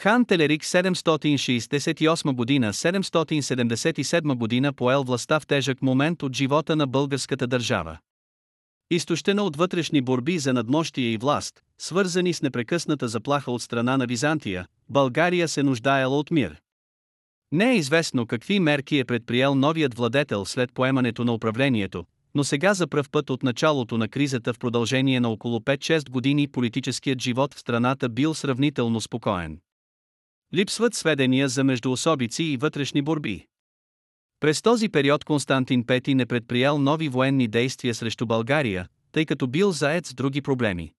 Хан Телерик 768 година 777 година поел властта в тежък момент от живота на българската държава. Изтощена от вътрешни борби за надмощие и власт, свързани с непрекъсната заплаха от страна на Византия, България се нуждаела от мир. Не е известно какви мерки е предприел новият владетел след поемането на управлението, но сега за пръв път от началото на кризата в продължение на около 5-6 години политическият живот в страната бил сравнително спокоен. Липсват сведения за междуособици и вътрешни борби. През този период Константин Пети не предприял нови военни действия срещу България, тъй като бил заед с други проблеми.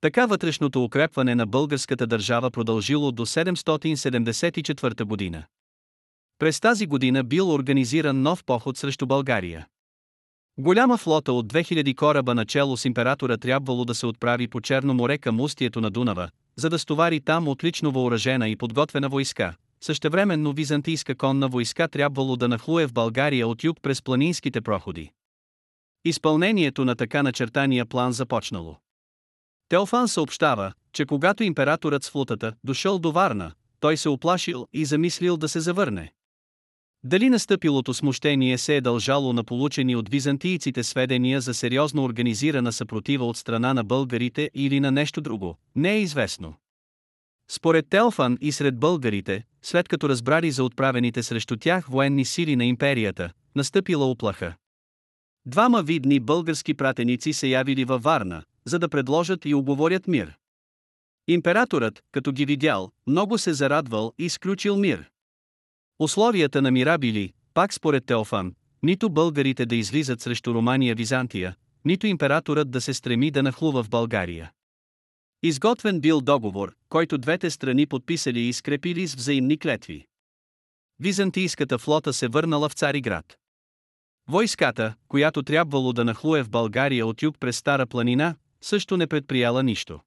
Така вътрешното укрепване на българската държава продължило до 774 година. През тази година бил организиран нов поход срещу България. Голяма флота от 2000 кораба начало с императора трябвало да се отправи по Черно море към устието на Дунава, за да стовари там отлично въоръжена и подготвена войска. Същевременно византийска конна войска трябвало да нахлуе в България от юг през планинските проходи. Изпълнението на така начертания план започнало. Теофан съобщава, че когато императорът с флотата дошъл до Варна, той се оплашил и замислил да се завърне. Дали настъпилото смущение се е дължало на получени от византийците сведения за сериозно организирана съпротива от страна на българите или на нещо друго, не е известно. Според Телфан и сред българите, след като разбрали за отправените срещу тях военни сили на империята, настъпила оплаха. Двама видни български пратеници се явили във Варна, за да предложат и оговорят мир. Императорът, като ги видял, много се зарадвал и сключил мир. Условията на мира били, пак според Теофан, нито българите да излизат срещу Романия Византия, нито императорът да се стреми да нахлува в България. Изготвен бил договор, който двете страни подписали и скрепили с взаимни клетви. Византийската флота се върнала в Цариград. Войската, която трябвало да нахлуе в България от юг през Стара планина, също не предприяла нищо.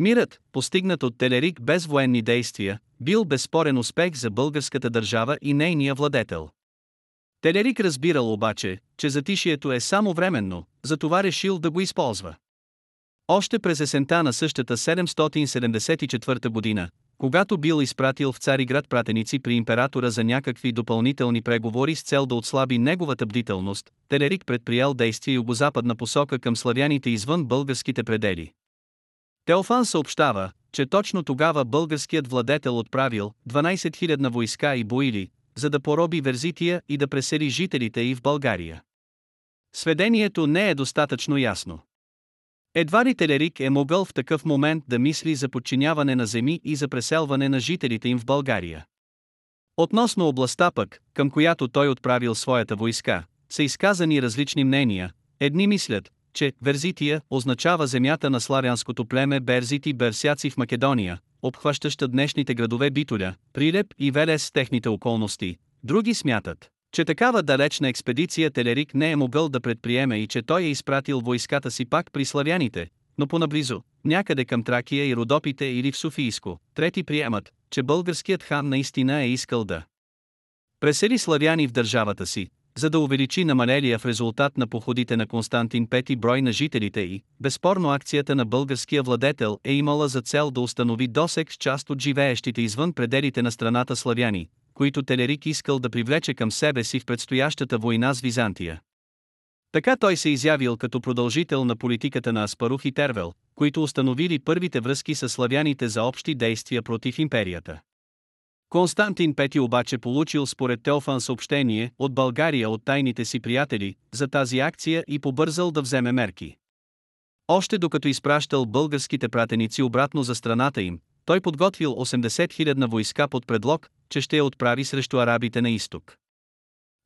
Мирът, постигнат от Телерик без военни действия, бил безспорен успех за българската държава и нейния владетел. Телерик разбирал обаче, че затишието е само временно, затова решил да го използва. Още през есента на същата 774 година, когато бил изпратил в Цариград пратеници при императора за някакви допълнителни преговори с цел да отслаби неговата бдителност, Телерик предприял действия югозападна посока към славяните извън българските предели. Теофан съобщава, че точно тогава българският владетел отправил 12 000 войска и боили, за да пороби Верзития и да пресели жителите и в България. Сведението не е достатъчно ясно. Едва ли Телерик е могъл в такъв момент да мисли за подчиняване на земи и за преселване на жителите им в България. Относно областта пък, към която той отправил своята войска, са изказани различни мнения. Едни мислят, че Верзития означава земята на славянското племе Берзити Берсяци в Македония, обхващаща днешните градове Битоля, Прилеп и Велес с техните околности. Други смятат, че такава далечна експедиция Телерик не е могъл да предприеме и че той е изпратил войската си пак при славяните, но понаблизо, някъде към Тракия и Родопите или в Софийско. Трети приемат, че българският хан наистина е искал да пресели славяни в държавата си, за да увеличи намалелия в резултат на походите на Константин Пети брой на жителите и, безспорно акцията на българския владетел е имала за цел да установи досек с част от живеещите извън пределите на страната славяни, които Телерик искал да привлече към себе си в предстоящата война с Византия. Така той се изявил като продължител на политиката на Аспарух и Тервел, които установили първите връзки с славяните за общи действия против империята. Константин Пети обаче получил според Теофан съобщение от България от тайните си приятели за тази акция и побързал да вземе мерки. Още докато изпращал българските пратеници обратно за страната им, той подготвил 80 000 войска под предлог, че ще я отправи срещу арабите на изток.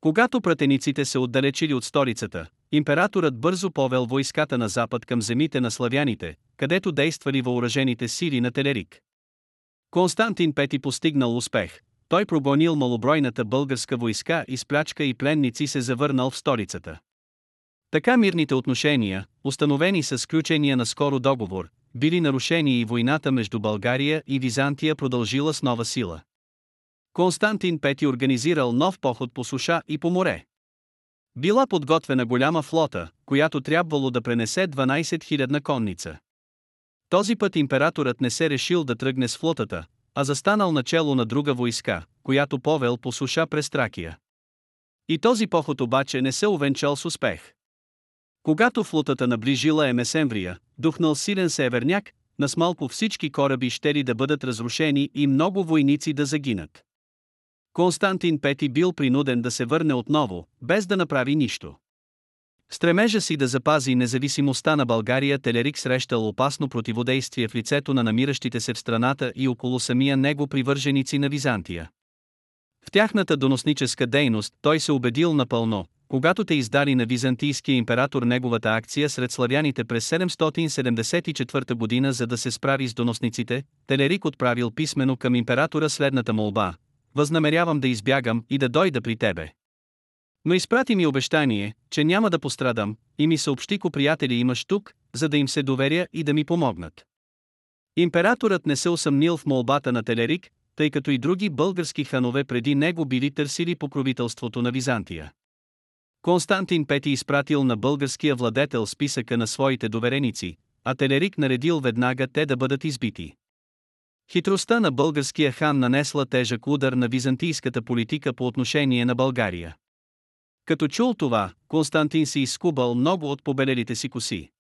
Когато пратениците се отдалечили от столицата, императорът бързо повел войската на запад към земите на славяните, където действали въоръжените сили на Телерик. Константин Пети постигнал успех. Той прогонил малобройната българска войска и с плячка и пленници се завърнал в столицата. Така мирните отношения, установени с сключения на скоро договор, били нарушени и войната между България и Византия продължила с нова сила. Константин Пети организирал нов поход по суша и по море. Била подготвена голяма флота, която трябвало да пренесе 12 000 конница. Този път императорът не се решил да тръгне с флотата, а застанал начело на друга войска, която повел по суша през Тракия. И този поход обаче не се увенчал с успех. Когато флотата наближила Емесемврия, духнал силен северняк, насмалко всички кораби щели да бъдат разрушени и много войници да загинат. Константин Пети бил принуден да се върне отново, без да направи нищо. Стремежа си да запази независимостта на България Телерик срещал опасно противодействие в лицето на намиращите се в страната и около самия него привърженици на Византия. В тяхната доносническа дейност той се убедил напълно, когато те издали на византийския император неговата акция сред славяните през 774 година за да се справи с доносниците, Телерик отправил писмено към императора следната молба възнамерявам да избягам и да дойда при тебе. Но изпрати ми обещание, че няма да пострадам, и ми съобщи ко приятели имаш тук, за да им се доверя и да ми помогнат. Императорът не се усъмнил в молбата на Телерик, тъй като и други български ханове преди него били търсили покровителството на Византия. Константин Пети изпратил на българския владетел списъка на своите довереници, а Телерик наредил веднага те да бъдат избити. Хитростта на българския хан нанесла тежък удар на византийската политика по отношение на България. Като чул това, Константин си изкубал много от побелелите си коси.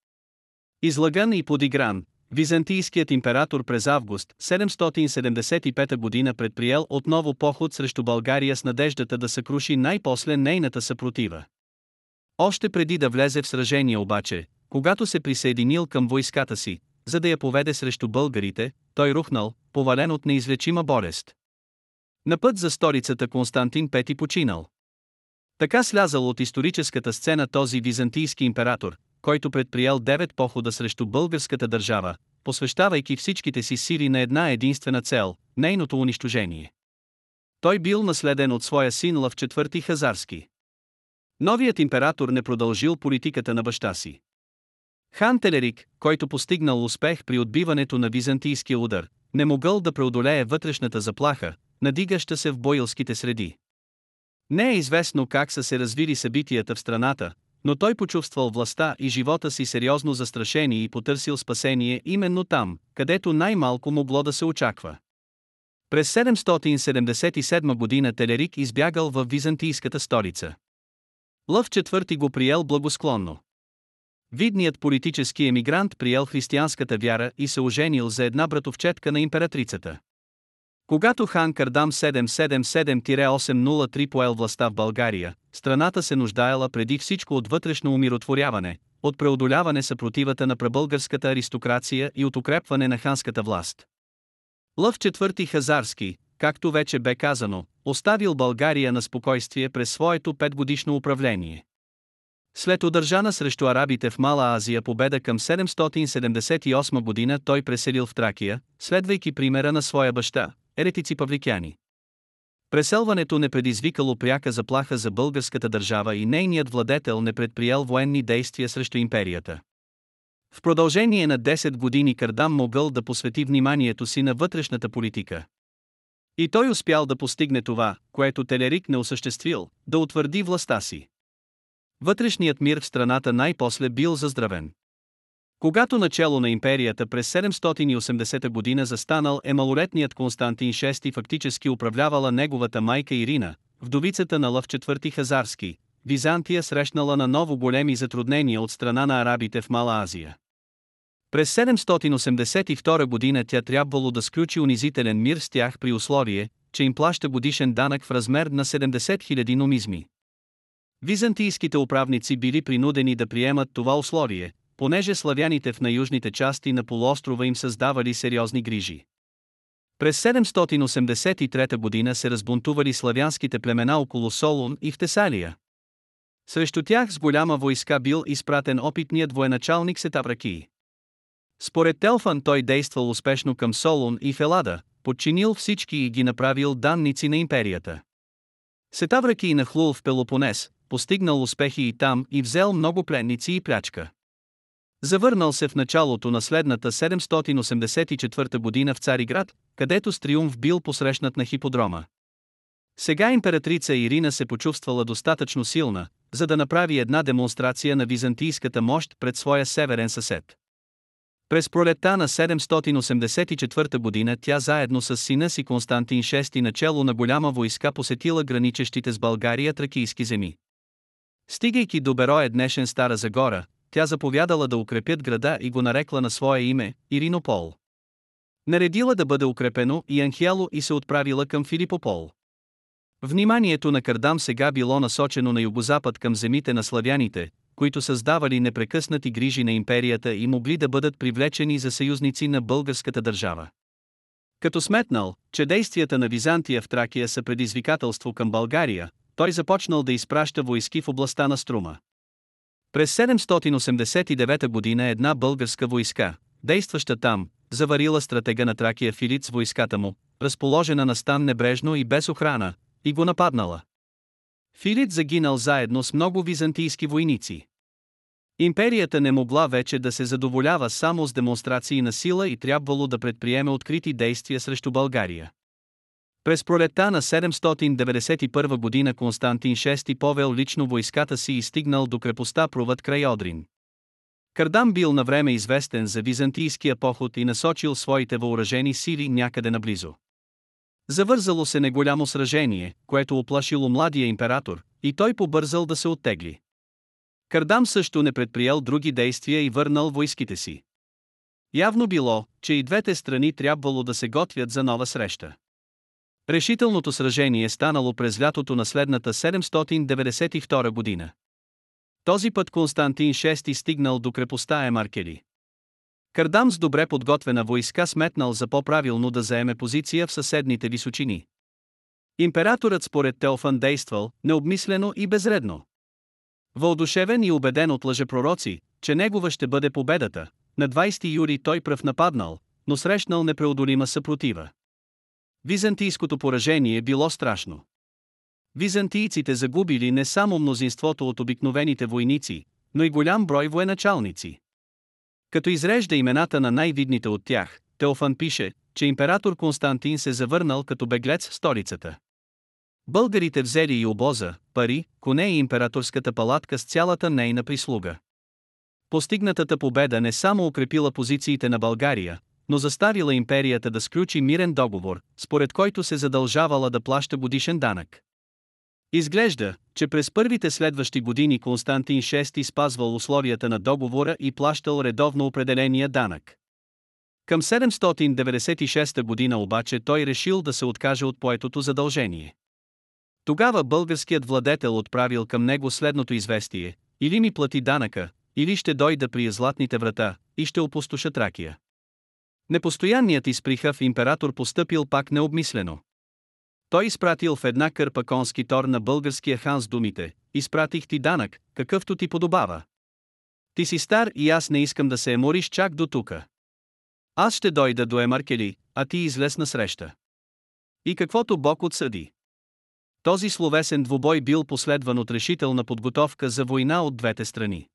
Излаган и подигран, византийският император през август 775 година предприел отново поход срещу България с надеждата да съкруши най-после нейната съпротива. Още преди да влезе в сражение обаче, когато се присъединил към войската си, за да я поведе срещу българите, той рухнал, повален от неизлечима болест. На път за столицата Константин Пети починал. Така слязал от историческата сцена този византийски император, който предприел девет похода срещу българската държава, посвещавайки всичките си сили на една единствена цел – нейното унищожение. Той бил наследен от своя син Лъв IV Хазарски. Новият император не продължил политиката на баща си. Хан Телерик, който постигнал успех при отбиването на византийския удар, не могъл да преодолее вътрешната заплаха, надигаща се в бойлските среди. Не е известно как са се развили събитията в страната, но той почувствал властта и живота си сериозно застрашени и потърсил спасение именно там, където най-малко могло да се очаква. През 777 година Телерик избягал в византийската столица. Лъв IV го приел благосклонно. Видният политически емигрант приел християнската вяра и се оженил за една братовчетка на императрицата. Когато хан Кардам 777-803 поел властта в България, страната се нуждаела преди всичко от вътрешно умиротворяване, от преодоляване съпротивата на пребългарската аристокрация и от укрепване на ханската власт. Лъв IV Хазарски, както вече бе казано, оставил България на спокойствие през своето петгодишно управление. След удържана срещу арабите в Мала Азия победа към 778 година той преселил в Тракия, следвайки примера на своя баща, еретици павликяни. Преселването не предизвикало пряка заплаха за българската държава и нейният владетел не предприел военни действия срещу империята. В продължение на 10 години Кардам могъл да посвети вниманието си на вътрешната политика. И той успял да постигне това, което Телерик не осъществил, да утвърди властта си. Вътрешният мир в страната най-после бил заздравен. Когато начало на империята през 780 година застанал е малолетният Константин VI фактически управлявала неговата майка Ирина, вдовицата на Лъв IV Хазарски, Византия срещнала на ново големи затруднения от страна на арабите в Мала Азия. През 782 година тя трябвало да сключи унизителен мир с тях при условие, че им плаща годишен данък в размер на 70 000 номизми. Византийските управници били принудени да приемат това условие, понеже славяните в наюжните части на полуострова им създавали сериозни грижи. През 783 година се разбунтували славянските племена около Солун и в Тесалия. Срещу тях с голяма войска бил изпратен опитният военачалник Сетавраки. Според Телфан той действал успешно към Солун и Фелада, подчинил всички и ги направил данници на империята. Сетавраки нахлул в Пелопонес, постигнал успехи и там и взел много пленници и плячка. Завърнал се в началото на следната 784 година в Цариград, където с триумф бил посрещнат на хиподрома. Сега императрица Ирина се почувствала достатъчно силна, за да направи една демонстрация на византийската мощ пред своя северен съсед. През пролетта на 784 година тя заедно с сина си Константин VI начало на голяма войска посетила граничещите с България тракийски земи. Стигайки до Берое днешен Стара Загора, тя заповядала да укрепят града и го нарекла на свое име – Иринопол. Наредила да бъде укрепено и Анхиало и се отправила към Филипопол. Вниманието на Кардам сега било насочено на югозапад към земите на славяните, които създавали непрекъснати грижи на империята и могли да бъдат привлечени за съюзници на българската държава. Като сметнал, че действията на Византия в Тракия са предизвикателство към България, той започнал да изпраща войски в областта на Струма. През 789 година една българска войска, действаща там, заварила стратега на Тракия Филиц войската му, разположена на стан небрежно и без охрана, и го нападнала. Филит загинал заедно с много византийски войници. Империята не могла вече да се задоволява само с демонстрации на сила и трябвало да предприеме открити действия срещу България. През пролетта на 791 година Константин VI повел лично войската си и стигнал до крепостта Провът край Одрин. Кардам бил на време известен за византийския поход и насочил своите въоръжени сили някъде наблизо. Завързало се неголямо сражение, което оплашило младия император, и той побързал да се оттегли. Кардам също не предприел други действия и върнал войските си. Явно било, че и двете страни трябвало да се готвят за нова среща. Решителното сражение станало през лятото на следната 792 година. Този път Константин VI стигнал до крепостта Емаркели. Кардам с добре подготвена войска сметнал за по-правилно да заеме позиция в съседните височини. Императорът според Теофан действал необмислено и безредно. Въодушевен и убеден от лъжепророци, че негова ще бъде победата, на 20 юли той пръв нападнал, но срещнал непреодолима съпротива. Византийското поражение било страшно. Византийците загубили не само мнозинството от обикновените войници, но и голям брой военачалници. Като изрежда имената на най-видните от тях, Теофан пише, че император Константин се завърнал като беглец в столицата. Българите взели и обоза, пари, коне и императорската палатка с цялата нейна прислуга. Постигнатата победа не само укрепила позициите на България, но заставила империята да сключи мирен договор, според който се задължавала да плаща годишен данък. Изглежда, че през първите следващи години Константин VI спазвал условията на договора и плащал редовно определения данък. Към 796 година обаче той решил да се откаже от поетото задължение. Тогава българският владетел отправил към него следното известие, или ми плати данъка, или ще дойда при златните врата, и ще опустоша Тракия. Непостоянният изприхав император постъпил пак необмислено. Той изпратил в една кърпа конски тор на българския хан с думите, изпратих ти данък, какъвто ти подобава. Ти си стар и аз не искам да се емориш чак до тука. Аз ще дойда до Емаркели, а ти излез на среща. И каквото Бог отсъди. Този словесен двубой бил последван от решителна подготовка за война от двете страни.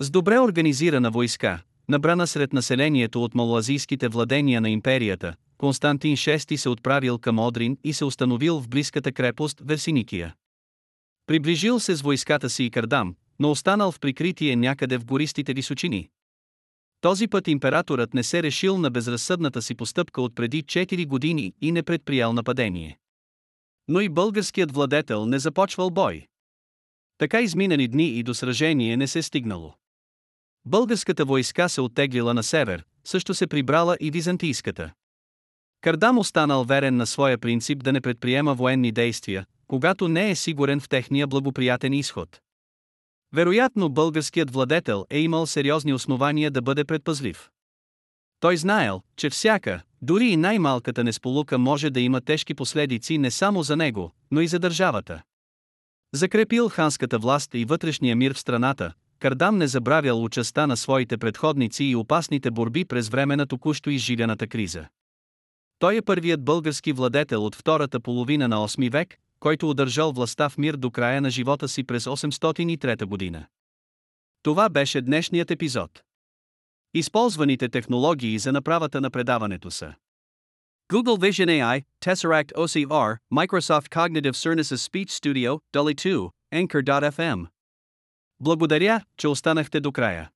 С добре организирана войска, набрана сред населението от малазийските владения на империята, Константин VI се отправил към Одрин и се установил в близката крепост Версиникия. Приближил се с войската си и Кардам, но останал в прикритие някъде в гористите височини. Този път императорът не се решил на безразсъдната си постъпка от преди 4 години и не предприял нападение. Но и българският владетел не започвал бой. Така изминали дни и до сражение не се стигнало. Българската войска се оттеглила на север, също се прибрала и византийската. Кардам останал верен на своя принцип да не предприема военни действия, когато не е сигурен в техния благоприятен изход. Вероятно българският владетел е имал сериозни основания да бъде предпазлив. Той знаел, че всяка, дори и най-малката несполука може да има тежки последици не само за него, но и за държавата. Закрепил ханската власт и вътрешния мир в страната, Кардам не забравял участа на своите предходници и опасните борби през време на току-що изживяната криза. Той е първият български владетел от втората половина на 8 век, който удържал властта в мир до края на живота си през 803 година. Това беше днешният епизод. Използваните технологии за направата на предаването са Google Vision AI, Tesseract OCR, Microsoft Cognitive Services Speech Studio, Dolly 2, Anchor.fm. Благодаря, че останахте до края.